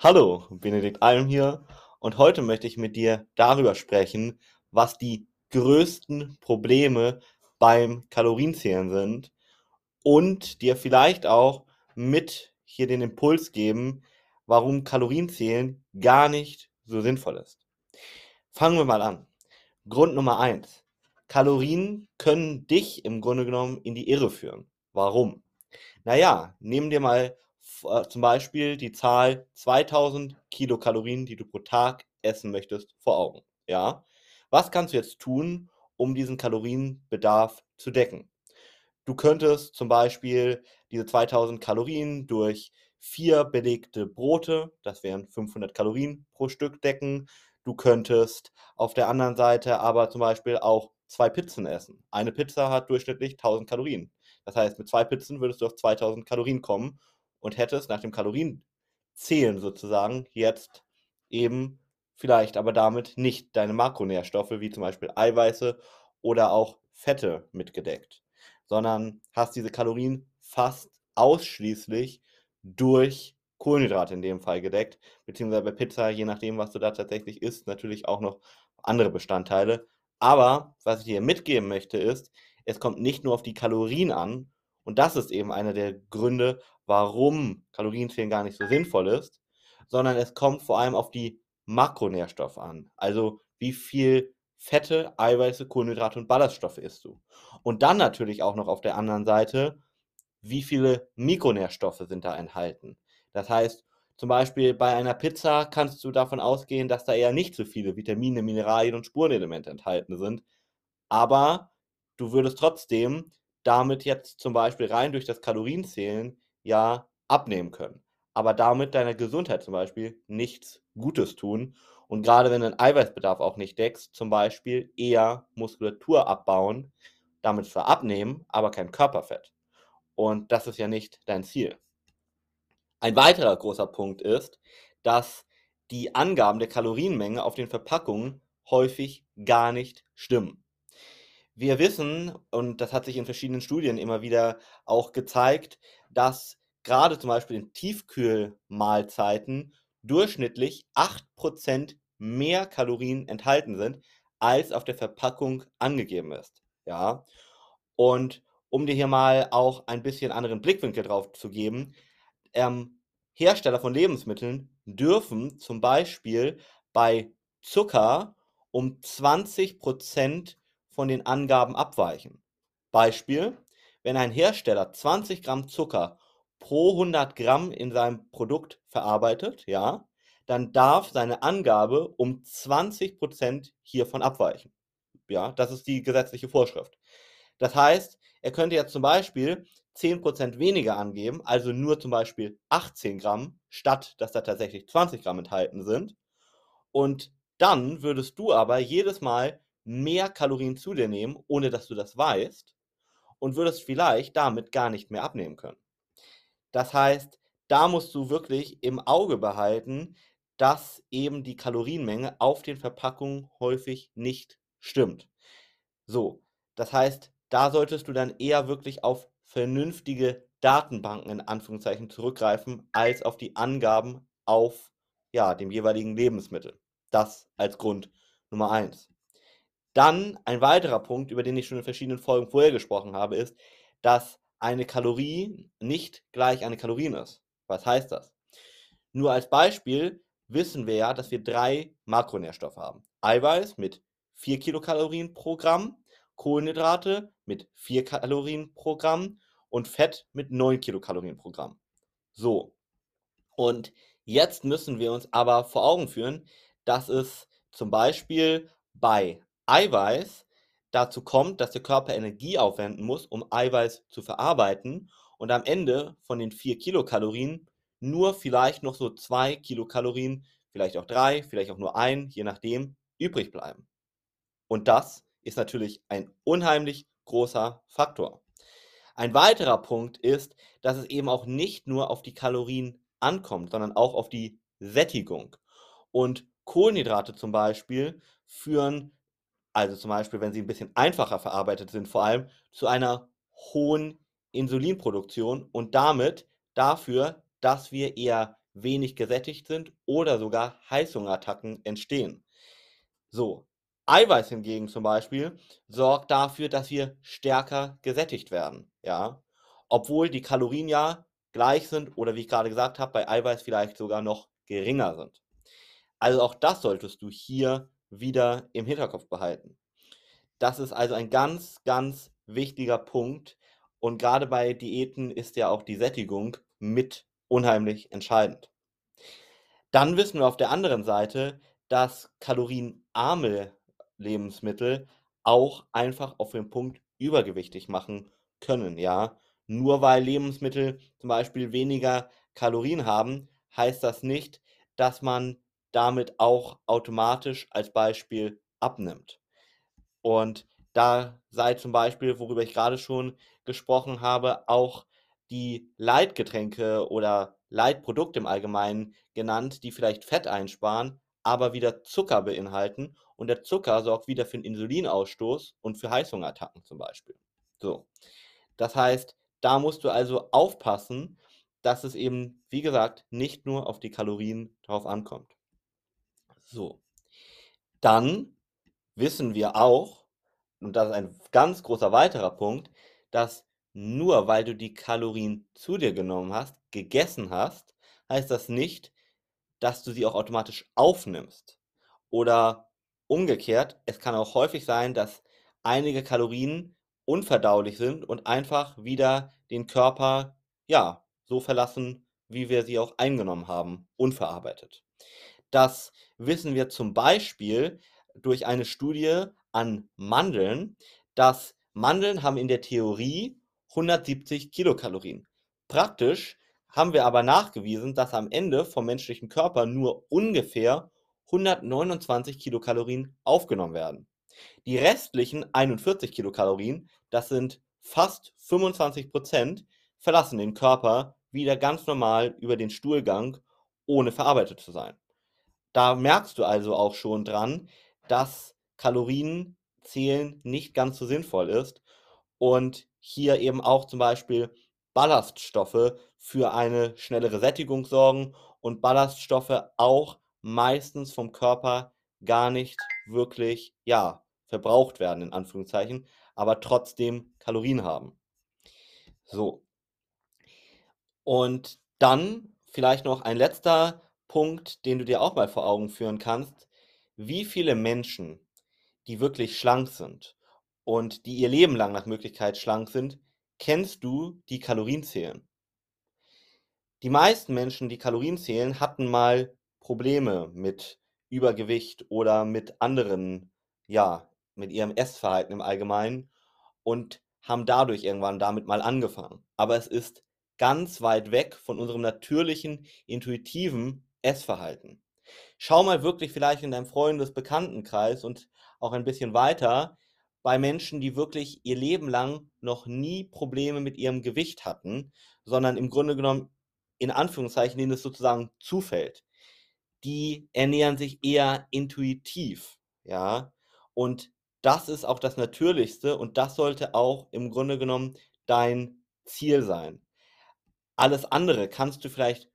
Hallo, Benedikt Alm hier und heute möchte ich mit dir darüber sprechen, was die größten Probleme beim Kalorienzählen sind und dir vielleicht auch mit hier den Impuls geben, warum Kalorienzählen gar nicht so sinnvoll ist. Fangen wir mal an. Grund Nummer eins: Kalorien können dich im Grunde genommen in die Irre führen. Warum? Naja, nehmen dir mal zum Beispiel die Zahl 2000 Kilokalorien, die du pro Tag essen möchtest, vor Augen. Ja? Was kannst du jetzt tun, um diesen Kalorienbedarf zu decken? Du könntest zum Beispiel diese 2000 Kalorien durch vier belegte Brote, das wären 500 Kalorien pro Stück, decken. Du könntest auf der anderen Seite aber zum Beispiel auch zwei Pizzen essen. Eine Pizza hat durchschnittlich 1000 Kalorien. Das heißt, mit zwei Pizzen würdest du auf 2000 Kalorien kommen und hättest nach dem Kalorienzählen sozusagen jetzt eben vielleicht aber damit nicht deine Makronährstoffe wie zum Beispiel Eiweiße oder auch Fette mitgedeckt, sondern hast diese Kalorien fast ausschließlich durch Kohlenhydrate in dem Fall gedeckt, beziehungsweise bei Pizza, je nachdem, was du da tatsächlich isst, natürlich auch noch andere Bestandteile. Aber was ich dir mitgeben möchte, ist, es kommt nicht nur auf die Kalorien an, und das ist eben einer der Gründe, warum Kalorienzählen gar nicht so sinnvoll ist, sondern es kommt vor allem auf die Makronährstoffe an. Also wie viel Fette, Eiweiße, Kohlenhydrate und Ballaststoffe isst du. Und dann natürlich auch noch auf der anderen Seite, wie viele Mikronährstoffe sind da enthalten. Das heißt, zum Beispiel bei einer Pizza kannst du davon ausgehen, dass da eher nicht so viele Vitamine, Mineralien und Spurenelemente enthalten sind. Aber du würdest trotzdem damit jetzt zum Beispiel rein durch das Kalorienzählen ja abnehmen können, aber damit deiner Gesundheit zum Beispiel nichts Gutes tun und gerade wenn du den Eiweißbedarf auch nicht deckst, zum Beispiel eher Muskulatur abbauen, damit zwar abnehmen, aber kein Körperfett. Und das ist ja nicht dein Ziel. Ein weiterer großer Punkt ist, dass die Angaben der Kalorienmenge auf den Verpackungen häufig gar nicht stimmen. Wir wissen, und das hat sich in verschiedenen Studien immer wieder auch gezeigt, dass gerade zum Beispiel in Tiefkühlmahlzeiten durchschnittlich 8% mehr Kalorien enthalten sind, als auf der Verpackung angegeben ist. Ja. Und um dir hier mal auch ein bisschen anderen Blickwinkel drauf zu geben, ähm, Hersteller von Lebensmitteln dürfen zum Beispiel bei Zucker um 20% von den Angaben abweichen. Beispiel, wenn ein Hersteller 20 Gramm Zucker pro 100 Gramm in seinem Produkt verarbeitet, ja, dann darf seine Angabe um 20 Prozent hiervon abweichen. Ja, das ist die gesetzliche Vorschrift. Das heißt, er könnte jetzt zum Beispiel 10 Prozent weniger angeben, also nur zum Beispiel 18 Gramm, statt dass da tatsächlich 20 Gramm enthalten sind. Und dann würdest du aber jedes Mal mehr Kalorien zu dir nehmen, ohne dass du das weißt und würdest vielleicht damit gar nicht mehr abnehmen können. Das heißt, da musst du wirklich im Auge behalten, dass eben die Kalorienmenge auf den Verpackungen häufig nicht stimmt. So, das heißt, da solltest du dann eher wirklich auf vernünftige Datenbanken in Anführungszeichen zurückgreifen, als auf die Angaben auf ja, dem jeweiligen Lebensmittel. Das als Grund Nummer eins. Dann ein weiterer Punkt, über den ich schon in verschiedenen Folgen vorher gesprochen habe, ist, dass eine Kalorie nicht gleich eine Kalorien ist. Was heißt das? Nur als Beispiel wissen wir ja, dass wir drei Makronährstoffe haben. Eiweiß mit 4 Kilokalorien pro Gramm, Kohlenhydrate mit 4 Kalorien pro Gramm und Fett mit 9 Kilokalorien pro Gramm. So. Und jetzt müssen wir uns aber vor Augen führen, dass es zum Beispiel bei Eiweiß dazu kommt, dass der Körper Energie aufwenden muss, um Eiweiß zu verarbeiten und am Ende von den 4 Kilokalorien nur vielleicht noch so 2 Kilokalorien, vielleicht auch 3, vielleicht auch nur ein, je nachdem, übrig bleiben. Und das ist natürlich ein unheimlich großer Faktor. Ein weiterer Punkt ist, dass es eben auch nicht nur auf die Kalorien ankommt, sondern auch auf die Sättigung. Und Kohlenhydrate zum Beispiel führen also zum Beispiel, wenn sie ein bisschen einfacher verarbeitet sind, vor allem zu einer hohen Insulinproduktion und damit dafür, dass wir eher wenig gesättigt sind oder sogar Heißhungerattacken entstehen. So, Eiweiß hingegen zum Beispiel sorgt dafür, dass wir stärker gesättigt werden, ja, obwohl die Kalorien ja gleich sind oder wie ich gerade gesagt habe, bei Eiweiß vielleicht sogar noch geringer sind. Also auch das solltest du hier wieder im Hinterkopf behalten. Das ist also ein ganz, ganz wichtiger Punkt. Und gerade bei Diäten ist ja auch die Sättigung mit unheimlich entscheidend. Dann wissen wir auf der anderen Seite, dass kalorienarme Lebensmittel auch einfach auf den Punkt übergewichtig machen können, ja. Nur weil Lebensmittel zum Beispiel weniger Kalorien haben, heißt das nicht, dass man damit auch automatisch als Beispiel abnimmt. Und da sei zum Beispiel, worüber ich gerade schon gesprochen habe, auch die Leitgetränke oder Leitprodukte im Allgemeinen genannt, die vielleicht Fett einsparen, aber wieder Zucker beinhalten. Und der Zucker sorgt wieder für den Insulinausstoß und für Heißhungerattacken zum Beispiel. So. Das heißt, da musst du also aufpassen, dass es eben, wie gesagt, nicht nur auf die Kalorien drauf ankommt. So. Dann wissen wir auch, und das ist ein ganz großer weiterer Punkt, dass nur weil du die Kalorien zu dir genommen hast, gegessen hast, heißt das nicht, dass du sie auch automatisch aufnimmst. Oder umgekehrt, es kann auch häufig sein, dass einige Kalorien unverdaulich sind und einfach wieder den Körper, ja, so verlassen, wie wir sie auch eingenommen haben, unverarbeitet. Das wissen wir zum Beispiel durch eine Studie an Mandeln, dass Mandeln haben in der Theorie 170 Kilokalorien. Praktisch haben wir aber nachgewiesen, dass am Ende vom menschlichen Körper nur ungefähr 129 Kilokalorien aufgenommen werden. Die restlichen 41 Kilokalorien, das sind fast 25 Prozent, verlassen den Körper wieder ganz normal über den Stuhlgang, ohne verarbeitet zu sein. Da merkst du also auch schon dran, dass Kalorienzählen nicht ganz so sinnvoll ist und hier eben auch zum Beispiel Ballaststoffe für eine schnellere Sättigung sorgen und Ballaststoffe auch meistens vom Körper gar nicht wirklich, ja, verbraucht werden, in Anführungszeichen, aber trotzdem Kalorien haben. So. Und dann vielleicht noch ein letzter Punkt, den du dir auch mal vor Augen führen kannst. Wie viele Menschen, die wirklich schlank sind und die ihr Leben lang nach Möglichkeit schlank sind, kennst du, die Kalorien zählen? Die meisten Menschen, die Kalorien zählen, hatten mal Probleme mit Übergewicht oder mit anderen, ja, mit ihrem Essverhalten im Allgemeinen und haben dadurch irgendwann damit mal angefangen. Aber es ist ganz weit weg von unserem natürlichen, intuitiven Essverhalten. Schau mal wirklich vielleicht in deinem Freundes-Bekanntenkreis und auch ein bisschen weiter bei Menschen, die wirklich ihr Leben lang noch nie Probleme mit ihrem Gewicht hatten, sondern im Grunde genommen in Anführungszeichen, denen es sozusagen zufällt. Die ernähren sich eher intuitiv, ja. Und das ist auch das Natürlichste und das sollte auch im Grunde genommen dein Ziel sein. Alles andere kannst du vielleicht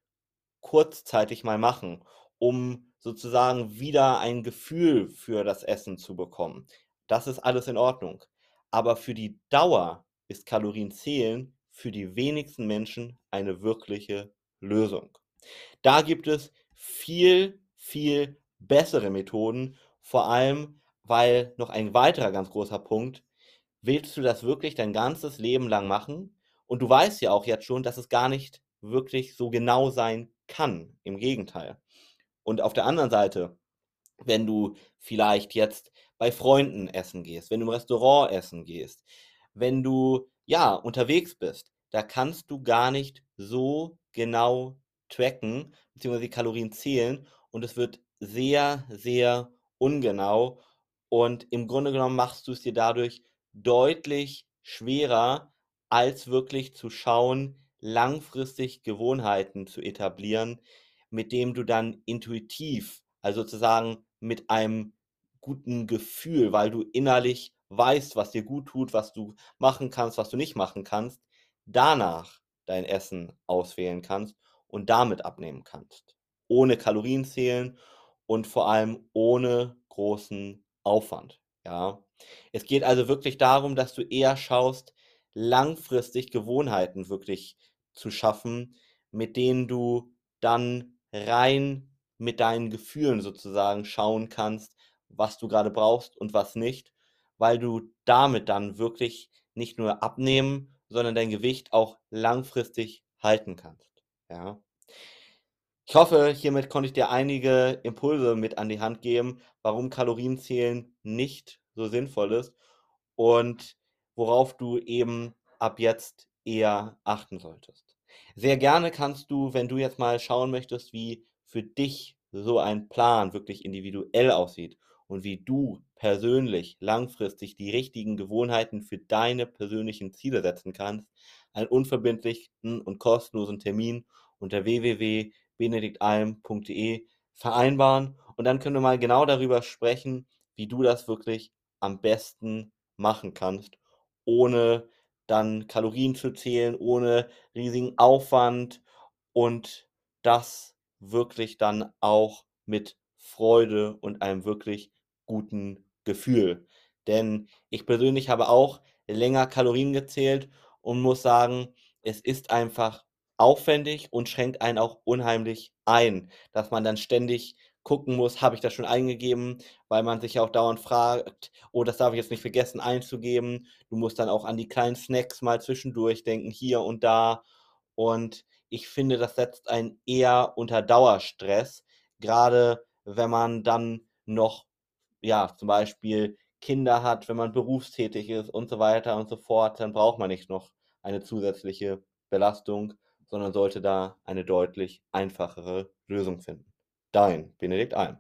kurzzeitig mal machen, um sozusagen wieder ein Gefühl für das Essen zu bekommen. Das ist alles in Ordnung. Aber für die Dauer ist Kalorienzählen für die wenigsten Menschen eine wirkliche Lösung. Da gibt es viel, viel bessere Methoden, vor allem weil noch ein weiterer ganz großer Punkt, willst du das wirklich dein ganzes Leben lang machen? Und du weißt ja auch jetzt schon, dass es gar nicht wirklich so genau sein kann. Im Gegenteil. Und auf der anderen Seite, wenn du vielleicht jetzt bei Freunden essen gehst, wenn du im Restaurant essen gehst, wenn du ja unterwegs bist, da kannst du gar nicht so genau tracken, die Kalorien zählen und es wird sehr, sehr ungenau und im Grunde genommen machst du es dir dadurch deutlich schwerer, als wirklich zu schauen, langfristig Gewohnheiten zu etablieren, mit dem du dann intuitiv, also sozusagen mit einem guten Gefühl, weil du innerlich weißt, was dir gut tut, was du machen kannst, was du nicht machen kannst, danach dein Essen auswählen kannst und damit abnehmen kannst. Ohne Kalorienzählen und vor allem ohne großen Aufwand, ja? Es geht also wirklich darum, dass du eher schaust, langfristig Gewohnheiten wirklich zu schaffen, mit denen du dann rein mit deinen Gefühlen sozusagen schauen kannst, was du grade brauchst und was nicht, weil du damit dann wirklich nicht nur abnehmen, sondern dein Gewicht auch langfristig halten kannst, ja? Ich hoffe, hiermit konnte ich dir einige Impulse mit an die Hand geben, warum Kalorienzählen nicht so sinnvoll ist und worauf du eben ab jetzt eher achten solltest. Sehr gerne kannst du, wenn du jetzt mal schauen möchtest, wie für dich so ein Plan wirklich individuell aussieht und wie du persönlich langfristig die richtigen Gewohnheiten für deine persönlichen Ziele setzen kannst, einen unverbindlichen und kostenlosen Termin unter www.benediktalm.de vereinbaren und dann können wir mal genau darüber sprechen, wie du das wirklich am besten machen kannst, ohne dann Kalorien zu zählen, ohne riesigen Aufwand und das wirklich dann auch mit Freude und einem wirklich guten Gefühl. Denn ich persönlich habe auch länger Kalorien gezählt und muss sagen, es ist einfach aufwendig und schränkt einen auch unheimlich ein, dass man dann ständig gucken muss: „Habe ich das schon eingegeben?“ Weil man sich ja auch dauernd fragt: „Oh, das darf ich jetzt nicht vergessen einzugeben.“ Du musst dann auch an die kleinen Snacks mal zwischendurch denken, hier und da. Und ich finde, das setzt einen eher unter Dauerstress, grade wenn man dann noch, ja, zum Beispiel Kinder hat, wenn man berufstätig ist und so weiter und so fort, dann braucht man nicht noch eine zusätzliche Belastung, sondern sollte da eine deutlich einfachere Lösung finden. Dein Benedikt Alm.